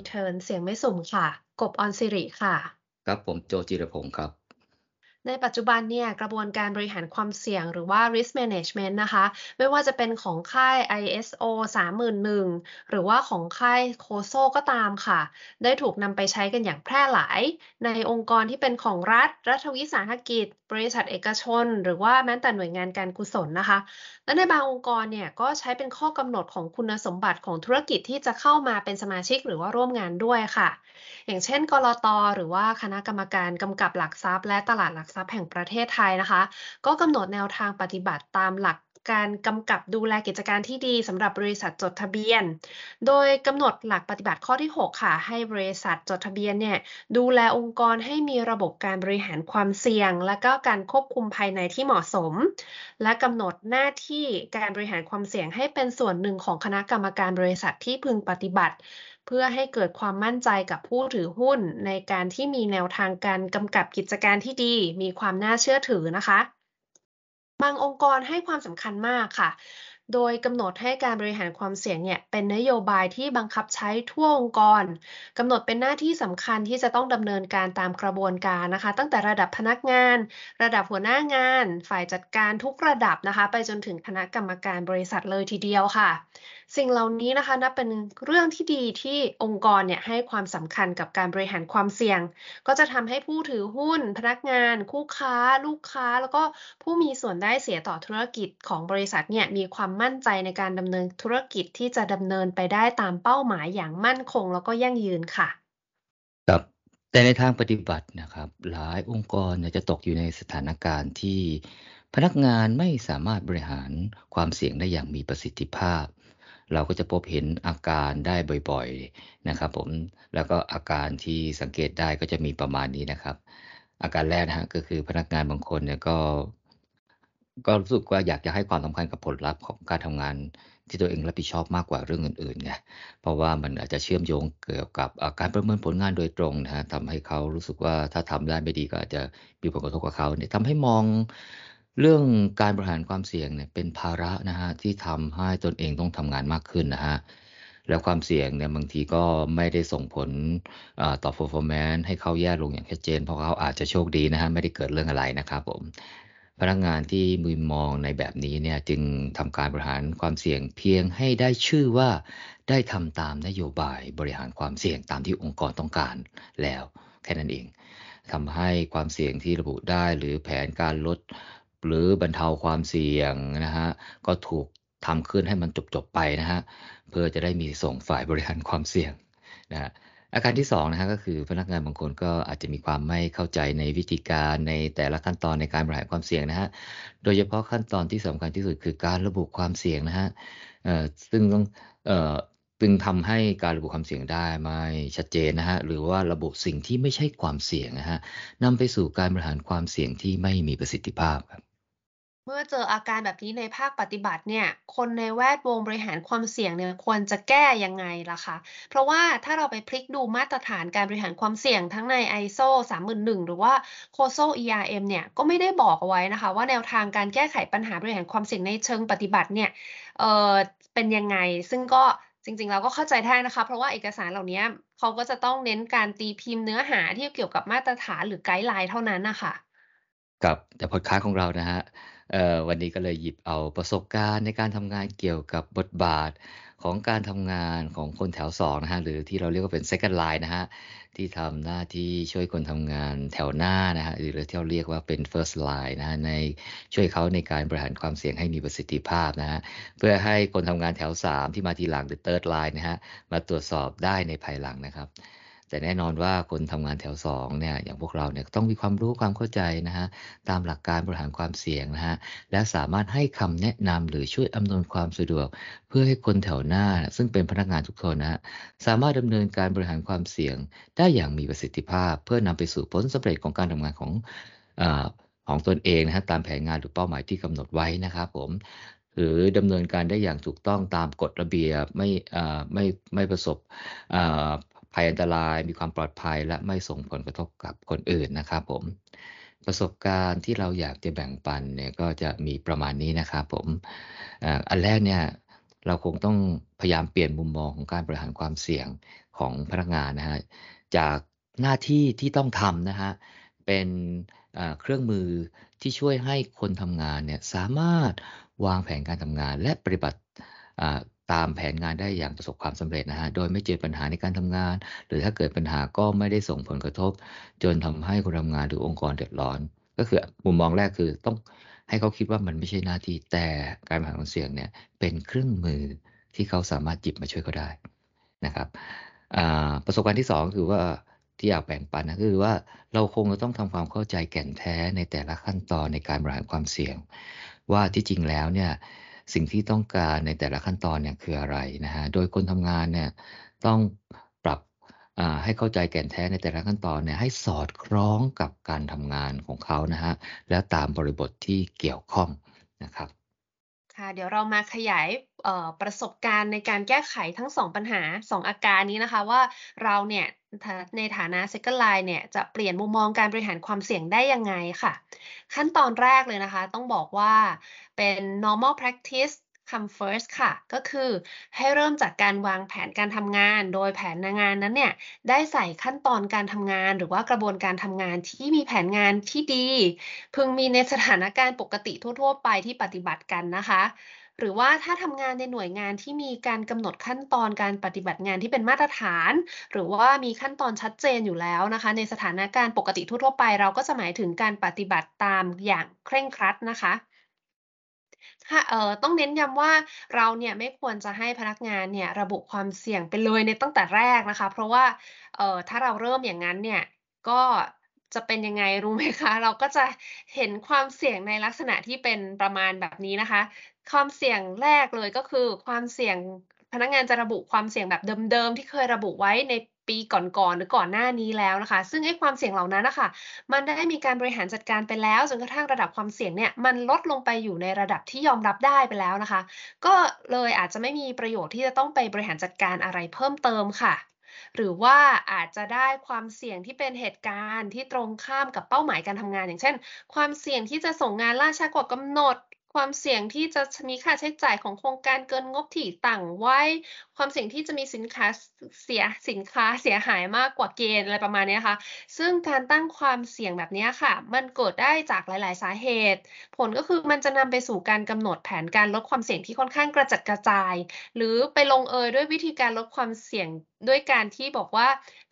Return เสียงไม่สุ่มค่ะ กบออนสิริค่ะ ครับผมโจจิรพงศ์ครับ ในปัจจุบันเนี่ยกระบวนการบริหารความเสี่ยงหรือว่า risk management นะคะ ไม่ว่าจะเป็นของค่าย ISO 31001 หรือว่าของค่ายโคโซก็ตามค่ะ ได้ถูกนำไปใช้กันอย่างแพร่หลาย ในองค์กรที่เป็นของรัฐ รัฐวิสาหกิจ บริษัทเอกชน หรือว่าแม้แต่หน่วยงานการกุศลนะคะ และในบางองค์กรเนี่ยก็ใช้เป็นข้อกำหนดของคุณสมบัติของธุรกิจที่จะเข้ามาเป็นสมาชิกหรือว่าร่วมงานด้วยค่ะ อย่างเช่น กรตหรือว่าคณะกรรมการกำกับหลักทรัพย์และตลาดหลักทรัพย์แห่งประเทศไทยนะคะ ก็กำหนดแนวทางปฏิบัติตามหลักการกำกับดูแลกิจการที่ดีสำหรับบริษัทจดทะเบียน โดยกำหนดหลักปฏิบัติข้อที่ 6 ค่ะ ให้บริษัทจดทะเบียนเนี่ยดูแลองค์กรให้มีระบบการบริหารความเสี่ยง และก็การควบคุมภายในที่เหมาะสม และกำหนดหน้าที่การบริหารความเสี่ยงให้เป็นส่วนหนึ่งของคณะกรรมการบริษัทที่พึงปฏิบัติ เพื่อให้เกิดความมั่นใจกับผู้ถือหุ้น ในการที่มีแนวทางการกำกับกิจการที่ดี มีความน่าเชื่อถือนะคะ บางองค์กรให้ความสำคัญมากค่ะ โดยกำหนดให้การบริหารความเสี่ยงเนี่ยเป็นนโยบายที่บังคับใช้ทั่วองค์กรกำหนดเป็นหน้าที่สำคัญที่จะต้องดำเนินการตามกระบวนการนะคะ ตั้งแต่ระดับพนักงาน ระดับหัวหน้างาน ฝ่ายจัดการทุกระดับนะคะ ไปจนถึงคณะกรรมการบริษัทเลยทีเดียวค่ะ สิ่งเหล่านี้นะคะนับเป็นเรื่องที่ดีที่องค์กรเนี่ยให้ความสำคัญกับการบริหารความเสี่ยง ก็จะทำให้ผู้ถือหุ้น พนักงาน คู่ค้า ลูกค้า แล้วก็ผู้มีส่วนได้เสียต่อธุรกิจของบริษัทเนี่ยมีความมั่นใจในการดำเนินธุรกิจที่จะดำเนินไปได้ตามเป้าหมายอย่างมั่นคง แล้วก็ยั่งยืนค่ะครับแต่ในทางปฏิบัตินะครับ หลายองค์กรจะตกอยู่ในสถานการณ์ที่พนักงานไม่สามารถบริหารความเสี่ยงได้อย่างมีประสิทธิภาพ เราก็จะพบเห็นอาการได้บ่อยๆนะครับผมแล้วก็อาการที่สังเกตได้ก็จะมีประมาณนี้นะครับ อาการแรกนะฮะก็คือพนักงานบางคนเนี่ยก็ ก็รู้สึกว่าอยากจะให้ความสำคัญกับผลลัพธ์ของการทำงานที่ตัวเองรับผิดชอบมากกว่าเรื่องอื่นๆไงเพราะว่ามันอาจจะเชื่อมโยงเกี่ยวกับการประเมินผลงานโดยตรงนะฮะทำให้เขารู้สึกว่าถ้าทำได้ไม่ดีก็อาจจะมีผลกระทบกับเขาเนี่ยทำให้มอง เรื่องการบริหารความเสี่ยงเนี่ยเป็นภาระนะฮะที่ทำให้ตนเองต้องทำงานมากขึ้นนะฮะแล้วความเสี่ยงเนี่ยบางทีก็ไม่ได้ส่งผลต่อ performance ให้เขาแย่ลงอย่างชัดเจน เพราะเขาอาจจะโชคดีนะฮะไม่ได้เกิดเรื่องอะไรนะครับผมพนักงานที่มือมองในแบบนี้เนี่ยจึงทำการบริหารความเสี่ยงเพียงให้ได้ชื่อว่าได้ทำตามนโยบายบริหารความเสี่ยงตามที่องค์กรต้องการแล้วแค่นั้นเองทำให้ความเสี่ยงที่ระบุได้หรือแผนการลด หรือบรรเทาความเสี่ยงนะฮะก็ถูกทำขึ้นให้มันจบๆไปนะฮะเพื่อจะได้มีส่งฝ่ายบริหารความเสี่ยงนะฮะอาการที่2นะฮะก็คือพนักงานบางคนก็อาจจะมีความไม่เข้าใจในวิธีการในแต่ละขั้นตอนในการบริหารความเสี่ยงนะฮะ โดยเฉพาะขั้นตอนที่สำคัญที่สุดคือการระบุความเสี่ยงนะฮะเอ่อซึ่งต้องเอ่อจึงทำให้การระบุความเสี่ยงได้ไม่ชัดเจนนะฮะหรือว่าระบุสิ่งที่ไม่ใช่ความเสี่ยงนะฮะนำไปสู่การบริหารความเสี่ยงที่ไม่มีประสิทธิภาพครับ มื่อเจออาการแบบนี้ในภาคปฏิบัติเนี่ย คนในแวดวงบริหารความเสี่ยงเนี่ยควรจะแก้ยังไงล่ะคะ เพราะว่าถ้าเราไปพลิกดูมาตรฐานการบริหารความเสี่ยงทั้งใน ISO 31001 หรือว่า COSO ERM เนี่ยก็ไม่ได้บอกเอาไว้นะคะ ว่าแนวทางการแก้ไขปัญหาบริหารความเสี่ยงในเชิงปฏิบัติเนี่ยเออเป็นยังไง ซึ่งก็จริงๆเราก็เข้าใจได้นะคะ เพราะว่าเอกสารเหล่านี้เขาก็จะต้องเน้นการตีพิมพ์เนื้อหาที่เกี่ยวกับมาตรฐานหรือไกด์ไลน์เท่านั้นนะคะกับแต่พอดคาสต์ของเรานะฮะ วันนี้ก็เลยหยิบเอาประสบการณ์ในการทำงานเกี่ยวกับบทบาทของการทำงานของคนแถว2นะฮะหรือที่เราเรียกว่าเป็น second line นะฮะที่ทำหน้าที่ช่วยคนทำงานแถวหน้านะฮะหรือที่เราเรียกว่าเป็น first line นะฮะในช่วยเขาในการบริหารความเสี่ยงให้มีประสิทธิภาพนะฮะเพื่อให้คนทำงานแถว 3 ที่มาทีหลังหรือ third line นะฮะมาตรวจสอบได้ในภายหลังนะครับ แต่แน่นอนว่าคนทำงานแถว2เนี่ยอย่างพวกเราเนี่ยต้องมีความรู้ความเข้าใจนะฮะตามหลักการบริหารความเสี่ยงนะฮะและสามารถให้คำแนะนำหรือช่วยอำนวยความสะดวก เพื่อให้คนแถวหน้า ซึ่งเป็นพนักงานทุกคนนะฮะสามารถดำเนินการบริหารความเสี่ยง ได้อย่างมีประสิทธิภาพ เพื่อนำไปสู่ผลสำเร็จของการทำงานของอของตนเองนะฮะตามแผนงานหรือเป้าหมายที่กำหนดไว้นะครับผมหรือดำเนินการได้อย่างถูกต้องตามกฎระเบียบไม่ไม่ไม่ประสบ ภัยอันตราย มีความปลอดภัย และไม่ส่งผลกระทบกับคนอื่นนะครับผมประสบการณ์ที่เราอยากจะแบ่งปันเนี่ยก็จะมีประมาณนี้นะครับผมอันแรกเนี่ยเราคงต้องพยายามเปลี่ยนมุมมองของการบริหารความเสี่ยงของพนักงานนะฮะจากหน้าที่ที่ต้องทำนะฮะเป็นเครื่องมือที่ช่วยให้คนทำงานเนี่ยสามารถวางแผนการทำงานและปฏิบัติ ตามแผนงานได้อย่างประสบความสำเร็จนะฮะ โดยไม่เจอปัญหาในการทำงาน หรือถ้าเกิดปัญหาก็ไม่ได้ส่งผลกระทบ จนทำให้คนทำงานหรือองค์กรเดือดร้อน ก็คือมุมมองแรกคือต้องให้เขาคิดว่ามันไม่ใช่หน้าที่แต่การบริหารความเสี่ยงเนี่ยเป็นเครื่องมือที่เขาสามารถจิบมาช่วยเขาได้นะครับประสบการณ์ที่ 2 คือว่าที่อยากแบ่งปันนะคือว่าเราคงจะต้องทำความเข้าใจแก่นแท้ในแต่ละขั้นตอนในการบริหารความเสี่ยง ว่าที่จริงแล้วเนี่ย สิ่งที่ต้องการในแต่ละขั้นตอนเนี่ยคืออะไรนะฮะ โดยคนทำงานเนี่ยต้องปรับให้เข้าใจแก่นแท้ในแต่ละขั้นตอนเนี่ยให้สอดคล้องกับการทำงานของเขานะฮะ และตามบริบทที่เกี่ยวข้องนะครับ ค่ะ เดี๋ยวเรามาขยายประสบการณ์ในการแก้ไขทั้ง2ปัญหา2อาการนี้นะคะ ว่าเราเนี่ยในฐานะ Second Line เนี่ยจะเปลี่ยนมุมมองการบริหารความเสี่ยงได้ยังไงค่ะ ขั้นตอนแรกเลยนะคะ ต้องบอกว่าเป็น normal practice come first ค่ะ ก็คือให้เริ่มจากการวางแผนการทำงาน โดยแผนงานนั้นเนี่ยได้ใส่ขั้นตอนการทำงาน หรือว่ากระบวนการทำงานที่มีแผนงานที่ดี พึงมีในสถานการณ์ปกติทั่ว ๆ ไปที่ปฏิบัติกันนะคะหรือว่าถ้าทำงานในหน่วยงานที่มีการกำหนดขั้นตอนการปฏิบัติงานที่เป็นมาตรฐาน หรือว่ามีขั้นตอนชัดเจนอยู่แล้วนะคะ ในสถานการณ์ปกติทั่วๆไป เราก็จะหมายถึงการปฏิบัติตามอย่างเคร่งครัดนะคะ เอ่อต้องเน้นย้ำว่าเราเนี่ยไม่ควรจะให้พนักงานเนี่ยระบุความเสี่ยงไปเลยในตั้งแต่แรกนะคะ เพราะว่าเอ่อถ้าเราเริ่มอย่างนั้นเนี่ยก็จะเป็นยังไงรู้ไหมคะ เราก็จะเห็นความเสี่ยงในลักษณะที่เป็นประมาณแบบนี้นะคะ ความเสี่ยงแรกเลยก็คือความเสี่ยงพนักงานจะระบุความเสี่ยงแบบเดิมๆที่เคยระบุไว้ใน ปีก่อนๆหรือก่อนหน้านี้แล้วนะคะ ซึ่งไอ้ความเสี่ยงเหล่านั้นนะคะมันได้มีการบริหารจัดการไปแล้วจนกระทั่งระดับความเสี่ยงเนี่ยมันลดลงไปอยู่ในระดับที่ยอมรับได้ไปแล้วนะคะ ก็เลยอาจจะไม่มีประโยชน์ที่จะต้องไปบริหารจัดการอะไรเพิ่มเติมค่ะหรือว่าอาจจะได้ความเสี่ยงที่เป็นเหตุการณ์ที่ตรงข้ามกับเป้าหมายการทำงาน อย่างเช่น ความเสี่ยงที่จะส่งงานล่าช้ากว่ากำหนด ความเสี่ยงที่จะมีค่าใช้จ่ายของโครงการเกินงบที่ตั้งไว้ ความเสี่ยงที่จะมีสินค้าเสียสินค้าเสียหายมากกว่าเกณฑ์อะไรประมาณนี้ค่ะ ซึ่งการตั้งความเสี่ยงแบบนี้ค่ะ มันเกิดได้จากหลาย ๆ สาเหตุ ผลก็คือมันจะนำไปสู่การกำหนดแผนการลดความเสี่ยงที่ค่อนข้างกระจัดกระจาย หรือไปลงเอยด้วยวิธีการลดความเสี่ยงด้วยการที่บอกว่า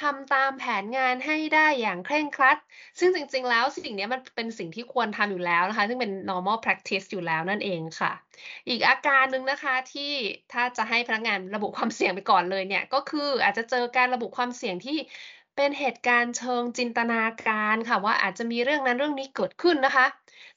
ทำตามแผนงานให้ได้อย่างเคร่งครัด ซึ่งจริง ๆ แล้วสิ่งนี้มันเป็นสิ่งที่ควรทำอยู่แล้วนะคะ ซึ่งเป็น normal practice อยู่แล้วนั่นเองค่ะ อีกอาการหนึ่งนะคะที่ถ้าจะให้พนักงานระบุความเสี่ยงไปก่อนเลยเนี่ยก็คืออาจจะเจอการระบุความเสี่ยงที่เป็นเหตุการณ์เชิงจินตนาการค่ะ ว่าอาจจะมีเรื่องนั้นเรื่องนี้เกิดขึ้นนะคะ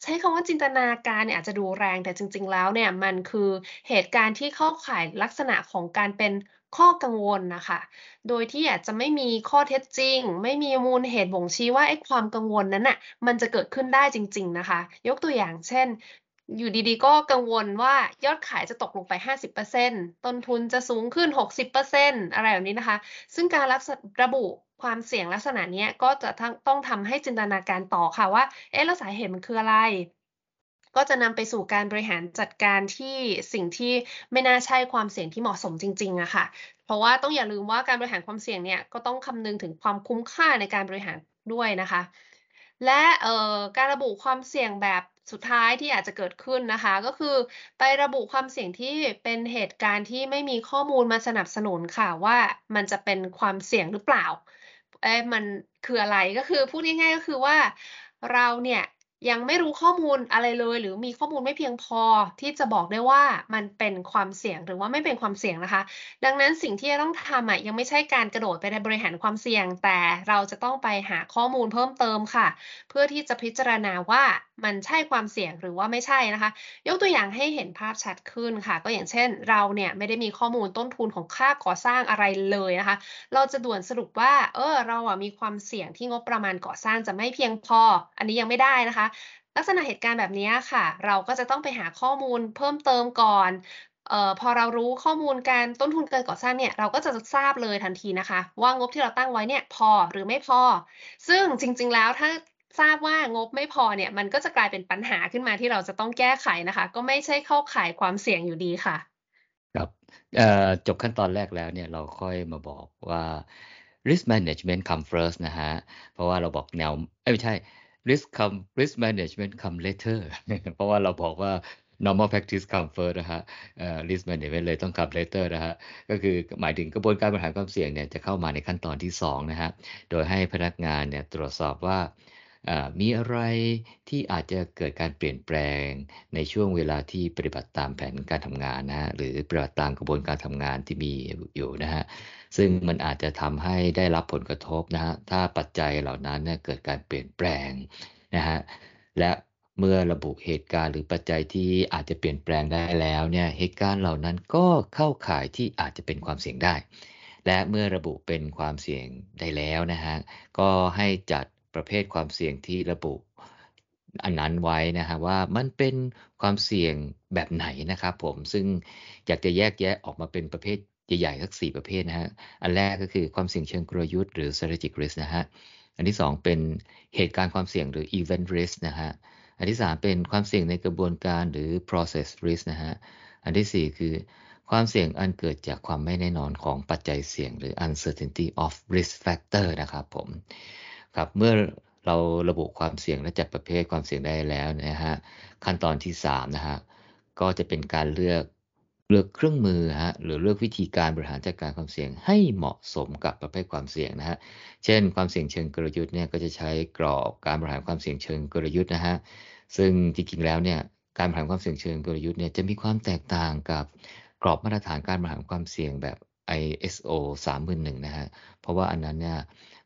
ใช้คำว่าจินตนาการเนี่ยอาจจะดูแรงแต่จริง ๆ แล้วเนี่ยมันคือเหตุการณ์ที่เข้าข่ายลักษณะของการเป็นข้อกังวลนะคะ โดยที่อาจจะไม่มีข้อเท็จจริง ไม่มีมูลเหตุบ่งชี้ว่าไอ้ความกังวลนั้นน่ะมันจะเกิดขึ้นได้จริง ๆ นะคะ ยกตัวอย่างเช่น อยู่ดีๆ ก็กังวลว่ายอดขายจะตกลงไป 50%ต้นทุนจะสูงขึ้น 60%อะไรแบบนี้นะคะ ซึ่งการร,ระบุความเสี่ยงลักษณะนี้ก็จะต้องทำให้จินตนาการต่อค่ะว่า เอ๊ะแล้วสาเหตุมันคืออะไร ก็จะนำไปสู่การบริหารจัดการที่สิ่งที่ไม่น่าใช่ความเสี่ยงที่เหมาะสมจริงๆอะค่ะ เพราะว่าต้องอย่าลืมว่าการบริหารความเสี่ยงเนี่ยก็ต้องคำนึงถึงความคุ้มค่าในการบริหารด้วยนะคะ และการระบุความเสี่ยงแบบ สุดท้ายที่อาจจะเกิดขึ้นนะคะ ก็คือไประบุความเสี่ยงที่เป็นเหตุการณ์ที่ไม่มีข้อมูลมาสนับสนุนค่ะว่ามันจะเป็นความเสี่ยงหรือเปล่าเอ๊ะมันคืออะไรก็คือพูดง่ายๆก็คือว่าเราเนี่ย ยังไม่รู้ข้อมูลอะไรเลย หรือมีข้อมูลไม่เพียงพอที่จะบอกได้ว่ามันเป็นความเสี่ยงหรือว่าไม่เป็นความเสี่ยงนะคะ ดังนั้นสิ่งที่จะต้องทำอะยังไม่ใช่การกระโดดไปในบริหารความเสี่ยง แต่เราจะต้องไปหาข้อมูลเพิ่มเติมค่ะ เพื่อที่จะพิจารณาว่ามันใช่ความเสี่ยงหรือว่าไม่ใช่นะคะ ยกตัวอย่างให้เห็นภาพชัดขึ้นค่ะ ก็อย่างเช่น เราเนี่ยไม่ได้มีข้อมูลต้นทุนของค่าก่อสร้างอะไรเลยนะคะ เราจะด่วนสรุปว่า เออเราอะมีความเสี่ยงที่งบประมาณก่อสร้างจะไม่เพียงพอ อันนี้ยังไม่ได้นะคะลักษณะเหตุการณ์แบบนี้ค่ะ เราก็จะต้องไปหาข้อมูลเพิ่มเติมก่อนเอ่อพอเรารู้ข้อมูลการต้นทุนการก่อสร้างเนี่ยเราก็จะทราบเลยทันทีนะคะ ว่างบที่เราตั้งไว้เนี่ยพอหรือไม่พอ ซึ่งจริง ๆ แล้วถ้าทราบว่างบไม่พอเนี่ยมันก็จะกลายเป็นปัญหาขึ้นมาที่เราจะต้องแก้ไขนะคะ ก็ไม่ใช่เข้าข่ายความเสี่ยงอยู่ดีค่ะ ครับจบขั้นตอนแรกแล้วเนี่ยเราค่อยมาบอกว่า risk management come first นะฮะ เพราะว่าเราบอกแนวไม่ใช่ risk come risk management come later เพราะว่าเราบอกว่า normal practice come first นะฮะ risk management เลยต้อง come later นะฮะ ก็คือหมายถึงกระบวนการบริหารความเสี่ยงเนี่ยจะเข้ามาในขั้นตอนที่ 2 นะฮะ โดยให้พนักงานเนี่ยตรวจสอบว่า มีอะไรที่อาจจะเกิดการเปลี่ยนแปลงในช่วงเวลาที่ปฏิบัติตามแผนการทำงานนะฮะหรือปฏิบัติตามกระบวนการทำงานที่มีอยู่นะฮะ ซึ่งมันอาจจะทำให้ได้รับผลกระทบนะฮะ ถ้าปัจจัยเหล่านั้นเนี่ยเกิดการเปลี่ยนแปลงนะฮะ และเมื่อระบุเหตุการณ์หรือปัจจัยที่อาจจะเปลี่ยนแปลงได้แล้วเนี่ยเหตุการณ์เหล่านั้นก็เข้าข่ายที่อาจจะเป็นความเสี่ยงได้ และเมื่อระบุเป็นความเสี่ยงได้แล้วนะฮะก็ให้จัด ประเภทความเสี่ยงที่ระบุ อันนั้นไว้นะฮะว่ามันเป็นความเสี่ยงแบบไหนนะครับผมซึ่งอยากจะแยกแยะออกมาเป็นประเภทใหญ่ๆสักสี่ประเภทนะฮะอันแรกก็คือความเสี่ยงเชิงกลยุทธ์หรือ strategic risk นะฮะอันที่ 2 เป็นเหตุการณ์ความเสี่ยงหรือ event risk นะฮะอันที่ 3 เป็นความเสี่ยงในกระบวนการหรือ process risk นะฮะอันที่ 4 คือความเสี่ยงอันเกิดจากความไม่แน่นอนของปัจจัยเสี่ยงหรือ uncertainty of risk factor นะครับผม ครับเมื่อเราระบุความเสี่ยงและจัดประเภทความเสี่ยงได้แล้วนะฮะขั้นตอนที่3นะฮะก็จะเป็นการเลือกเลือกเครื่องมือฮะหรือเลือกวิธีการบริหารจัดการความเสี่ยงให้เหมาะสมกับประเภทความเสี่ยงนะฮะเช่น ความเสี่ยงเชิงกลยุทธ์เนี่ยก็จะใช้กรอบการบริหารความเสี่ยงเชิงกลยุทธ์นะฮะซึ่งจริงๆแล้วเนี่ยการบริหารความเสี่ยงเชิงกลยุทธ์เนี่ยจะมีความแตกต่างกับกรอบมาตรฐานการบริหารความเสี่ยงแบบ ISO 31001นะฮะเพราะว่าอันนั้นเนี่ย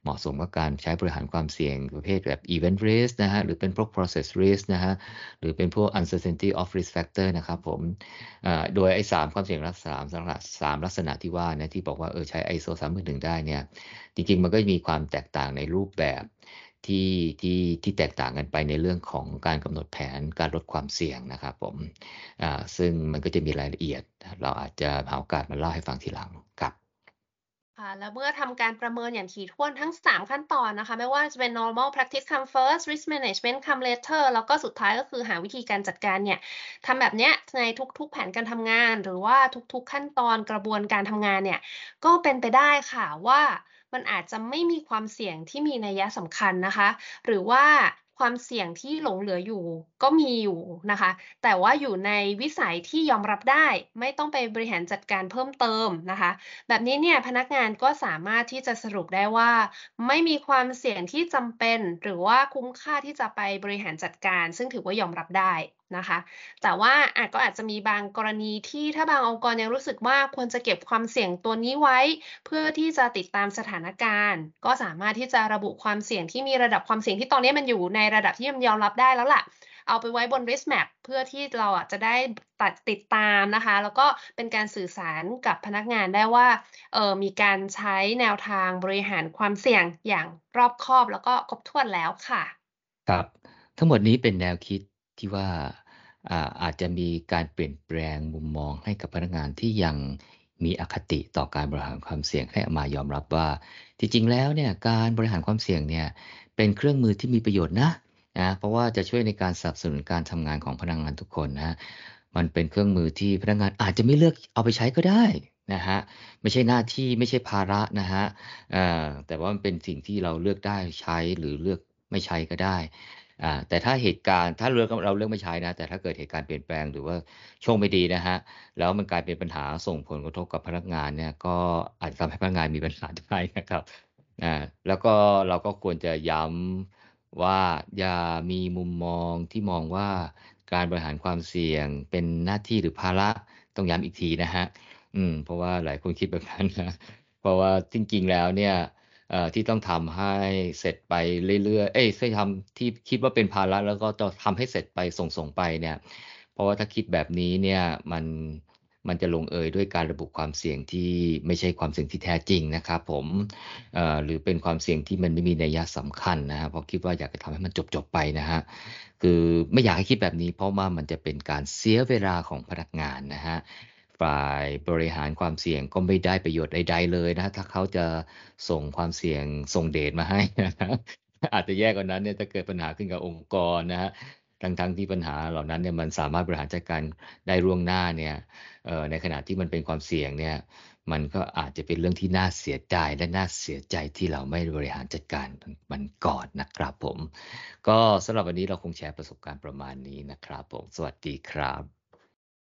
มาะสมกับการใช้บริหารความเสี่ยงประเภทแบบ event risk นะฮะ หรือเป็นพวก process risk นะฮะ หรือเป็นพวก uncertainty of risk factor นะครับผมโดยไอ้สามความเสี่ยงลักษณะสามสามลักษณะที่ว่านะที่บอกว่าเออใช้ ISO 3 1 1ได้เนี่ย จริง ๆ มันก็มีความแตกต่างในรูปแบบที่ที่ที่แตกต่างกันไปในเรื่องของการกำหนดแผนการลดความเสี่ยงนะครับผมซึ่งมันก็จะมีรายละเอียด เราอาจจะหาโอกาสมาเล่าให้ฟังทีหลังครับ ค่ะแล้วเมื่อทำการประเมินอย่างถี่ถ้วนทั้ง 3 ขั้นตอนนะคะ ไม่ว่าจะเป็น normal practice come first risk management come later แล้วก็สุดท้ายก็คือหาวิธีการจัดการเนี่ยทำแบบเนี้ยในทุกๆ แผนการทำงาน หรือว่าทุกๆ ขั้นตอนกระบวนการทำงานเนี่ย ก็เป็นไปได้ค่ะว่ามันอาจจะไม่มีความเสี่ยงที่มีนัยสำคัญนะคะ หรือว่า ความเสี่ยงที่หลงเหลืออยู่ก็มีอยู่นะคะ แต่ว่าอยู่ในวิสัยที่ยอมรับได้ ไม่ต้องไปบริหารจัดการเพิ่มเติมนะคะ แบบนี้เนี่ยพนักงานก็สามารถที่จะสรุปได้ว่า ไม่มีความเสี่ยงที่จำเป็น หรือว่าคุ้มค่าที่จะไปบริหารจัดการ ซึ่งถือว่ายอมรับได้ นะคะ แต่ว่าอาจก็อาจจะมีบางกรณีที่ถ้าบางองค์กรยังรู้สึกว่าควรจะเก็บความเสี่ยงตัวนี้ไว้ เพื่อที่จะติดตามสถานการณ์ ก็สามารถที่จะระบุความเสี่ยงที่มีระดับความเสี่ยงที่ตอนนี้มันอยู่ในระดับที่มันยอมรับได้แล้วล่ะ เอาไปไว้บน risk map เพื่อที่เราจะได้ตัดติดตามนะคะ แล้วก็เป็นการสื่อสารกับพนักงานได้ว่าเออมีการใช้แนวทางบริหารความเสี่ยงอย่างรอบคอบแล้วก็ครบถ้วนแล้วค่ะ ครับ ทั้งหมดนี้เป็นแนวคิด ที่ว่าอาจจะมีการเปลี่ยนแปลงมุมมองให้กับพนักงานที่ยังมีอคติต่อการบริหารความเสี่ยงให้มายอมรับว่า จริงๆแล้วเนี่ยการบริหารความเสี่ยงเนี่ยเป็นเครื่องมือที่มีประโยชน์นะนะเพราะว่าจะช่วยในการสนับสนุนการทำงานของพนักงานทุกคนนะมันเป็นเครื่องมือที่พนักงานอาจจะไม่เลือกเอาไปใช้ก็ได้นะฮะไม่ใช่หน้าที่ไม่ใช่ภาระนะฮะแต่ว่ามันเป็นสิ่งที่เราเลือกได้ใช้หรือเลือกไม่ใช้ก็ได้ อ่าแต่ถ้าเหตุการณ์ถ้าเลือเราเลือกไม่ใช้นะ แต่ถ้าเกิดเหตุการณ์เปลี่ยนแปลงหรือว่าช่วงไม่ดีนะฮะแล้วมันกลายเป็นปัญหาส่งผลกระทบกับพนักงานเนี่ยก็อาจจะทำให้พนักงานมีปัญหาได้นะครับอ่าแล้วก็เราก็ควรจะย้ำว่าอย่ามีมุมมองที่มองว่าการบริหารความเสี่ยงเป็นหน้าที่หรือภาระต้องย้ำอีกทีนะฮะอืมเพราะว่าหลายคนคิดแบบนั้นนะเพราะว่าจริงๆแล้วเนี่ย ที่ต้องทำให้เสร็จไปเรื่อยๆ เอ้ยใช่ทำที่คิดว่าเป็นภาระแล้วก็จะทำให้เสร็จไปส่งๆไปเนี่ย เพราะว่าถ้าคิดแบบนี้เนี่ยมันมันจะลงเอยด้วยการระบุความเสี่ยงที่ไม่ใช่ความเสี่ยงที่แท้จริงนะครับผมหรือเป็นความเสี่ยงที่มันไม่มีนัยสำคัญนะฮะเพราะคิดว่าอยากจะทำให้มันจบๆไปนะฮะคือไม่อยากให้คิดแบบนี้เพราะว่ามันจะเป็นการเสียเวลาของพนักงานนะฮะ ฝ่ายบริหารความเสี่ยงก็ไม่ได้ประโยชน์ใดๆเลยนะ ถ้าเขาจะส่งความเสี่ยงส่งเดชมาให้นะอาจจะแย่กว่านั้นเนี่ยจะเกิดปัญหาขึ้นกับองค์กรนะฮะทั้งๆที่ปัญหาเหล่านั้นเนี่ยมันสามารถบริหารจัดการได้ล่วงหน้าเนี่ยในขณะที่มันเป็นความเสี่ยงเนี่ยมันก็อาจจะเป็นเรื่องที่น่าเสียใจและน่าเสียใจที่เราไม่บริหารจัดการมันก่อนนะครับผม ก็สำหรับวันนี้เราคงแชร์ประสบการณ์ประมาณนี้นะครับผม สวัสดีครับ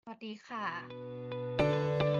สวัสดีค่ะ